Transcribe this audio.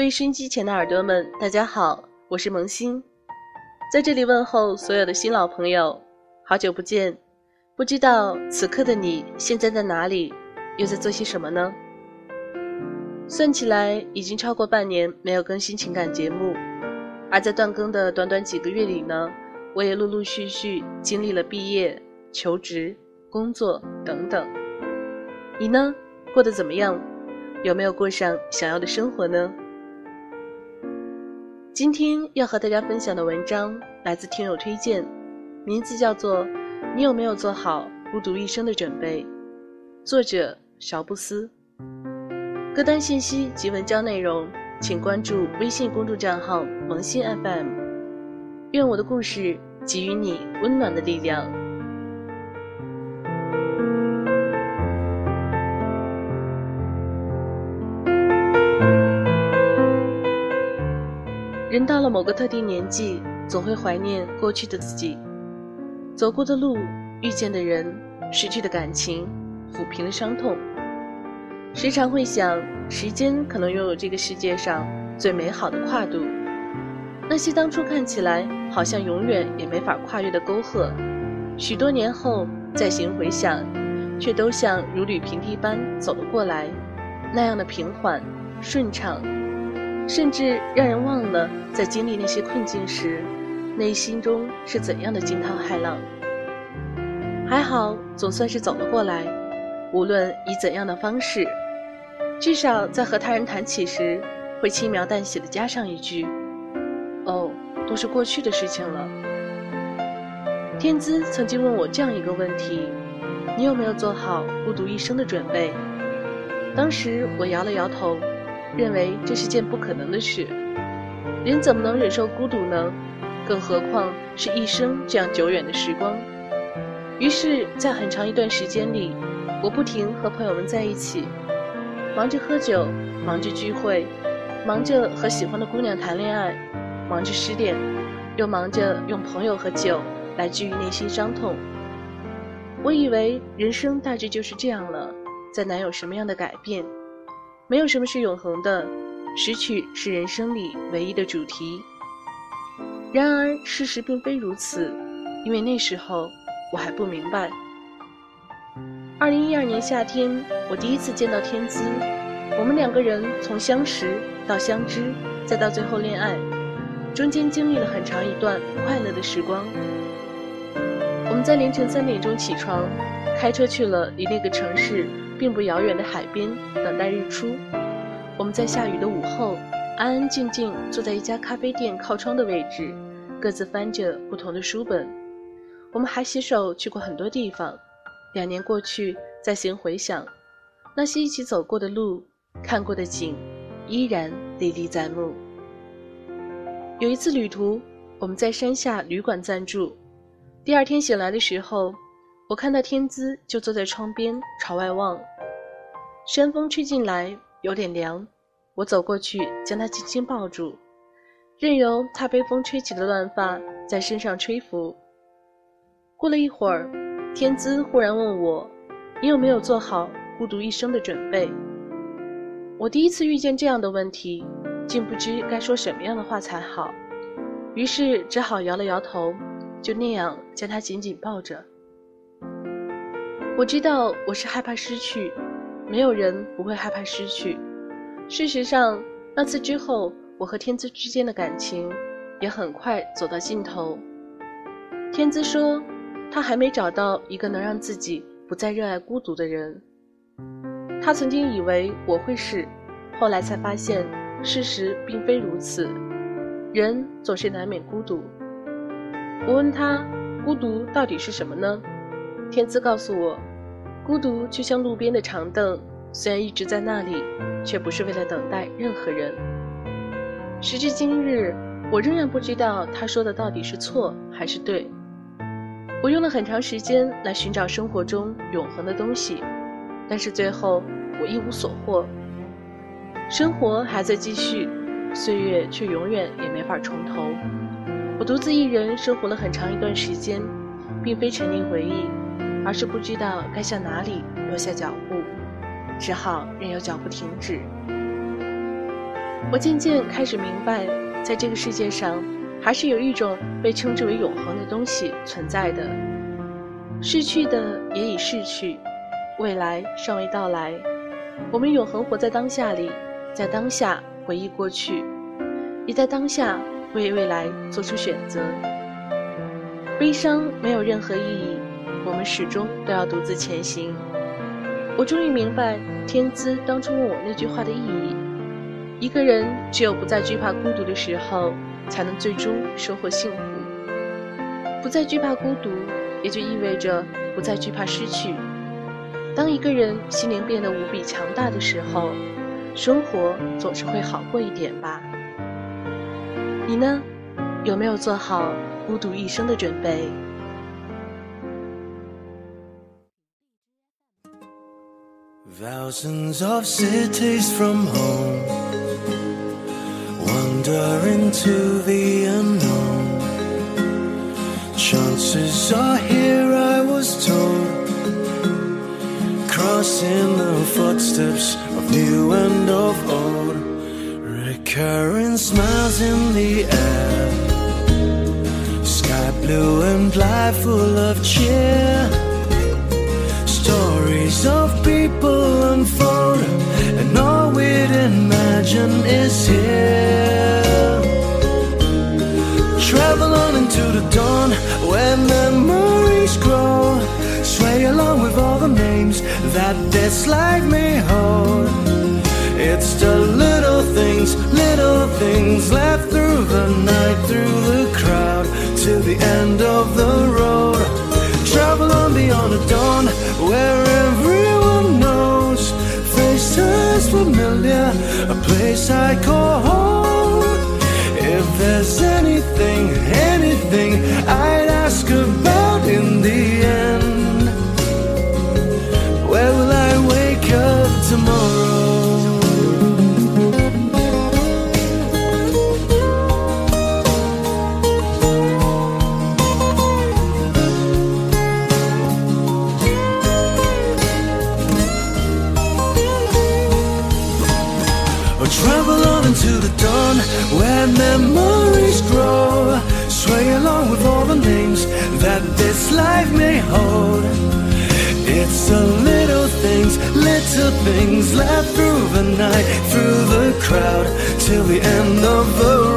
各位收音机前的耳朵们，大家好，我是萌新，在这里问候所有的新老朋友，好久不见，不知道此刻的你现在在哪里，又在做些什么呢？算起来已经超过半年没有更新情感节目，而在断更的短短几个月里呢，我也陆陆续续经历了毕业、求职、工作等等。你呢，过得怎么样？有没有过上想要的生活呢？今天要和大家分享的文章来自听友推荐，名字叫做《你有没有做好孤独一生的准备》，作者乔布斯。歌单信息及文章内容，请关注微信公众账号“萌新 FM”。愿我的故事给予你温暖的力量。人到了某个特定年纪，总会怀念过去的自己，走过的路，遇见的人，失去的感情，抚平了伤痛。时常会想，时间可能拥有这个世界上最美好的跨度。那些当初看起来好像永远也没法跨越的沟壑，许多年后再行回想，却都像如履平地般走了过来，那样的平缓顺畅。甚至让人忘了，在经历那些困境时，内心中是怎样的惊涛骇浪。还好，总算是走了过来。无论以怎样的方式，至少在和他人谈起时，会轻描淡写的加上一句：“哦，都是过去的事情了。”天资曾经问我这样一个问题：“你有没有做好孤独一生的准备？”当时我摇了摇头。认为这是件不可能的事，人怎么能忍受孤独呢？更何况是一生这样久远的时光。于是，在很长一段时间里，我不停和朋友们在一起，忙着喝酒，忙着聚会，忙着和喜欢的姑娘谈恋爱，忙着失恋，又忙着用朋友和酒来治愈内心伤痛。我以为人生大致就是这样了，再难有什么样的改变。没有什么是永恒的，失去是人生里唯一的主题。然而事实并非如此，因为那时候我还不明白。二零一二年夏天，我第一次见到天资，我们两个人从相识到相知，再到最后恋爱，中间经历了很长一段快乐的时光。我们在凌晨三点钟起床，开车去了离那个城市。并不遥远的海边等待日出，我们在下雨的午后安安静静坐在一家咖啡店靠窗的位置，各自翻着不同的书本。我们还携手去过很多地方。两年过去，再行回想，那些一起走过的路、看过的景，依然历历在目。有一次旅途，我们在山下旅馆暂住。第二天醒来的时候。我看到天姿就坐在窗边朝外望，山风吹进来有点凉，我走过去将她轻轻抱住，任由她被风吹起的乱发在身上吹拂。过了一会儿，天姿忽然问我：“你有没有做好孤独一生的准备？”我第一次遇见这样的问题，竟不知该说什么样的话才好，于是只好摇了摇头，就那样将她紧紧抱着。我知道我是害怕失去，没有人不会害怕失去。事实上，那次之后，我和天资之间的感情也很快走到尽头。天资说，他还没找到一个能让自己不再热爱孤独的人。他曾经以为我会是，后来才发现事实并非如此。人总是难免孤独。我问他，孤独到底是什么呢？天资告诉我。孤独就像路边的长凳，虽然一直在那里，却不是为了等待任何人。时至今日，我仍然不知道他说的到底是错还是对。我用了很长时间来寻找生活中永恒的东西，但是最后我一无所获。生活还在继续，岁月却永远也没法重头。我独自一人生活了很长一段时间，并非沉溺回忆。而是不知道该向哪里落下脚步，只好任由脚步停止。我渐渐开始明白，在这个世界上，还是有一种被称之为永恒的东西存在的。逝去的也已逝去，未来尚未到来。我们永恒活在当下里，在当下回忆过去，也在当下为未来做出选择。悲伤没有任何意义，我们始终都要独自前行。我终于明白天资当初问我那句话的意义：一个人只有不再惧怕孤独的时候，才能最终收获幸福。不再惧怕孤独，也就意味着不再惧怕失去。当一个人心灵变得无比强大的时候，生活总是会好过一点吧。你呢？有没有做好孤独一生的准备？Thousands of cities from home wander into the unknown. Chances are here, I was told. crossing the footsteps of new and of old. Recurring smiles in the air, sky blue and light full of cheer. People unfold, and all we'd imagine is here. Travel on into the dawn the memories grow sway along with all the names that this life may hold. It's the little things, little things left a place I call home. If there's anything, anything I'd ask about in the end. Where will I wake up tomorrow? Where memories grow. Sway along with all the names that this life may hold. It's the little things, little things left through the night, through the crowd, till the end of the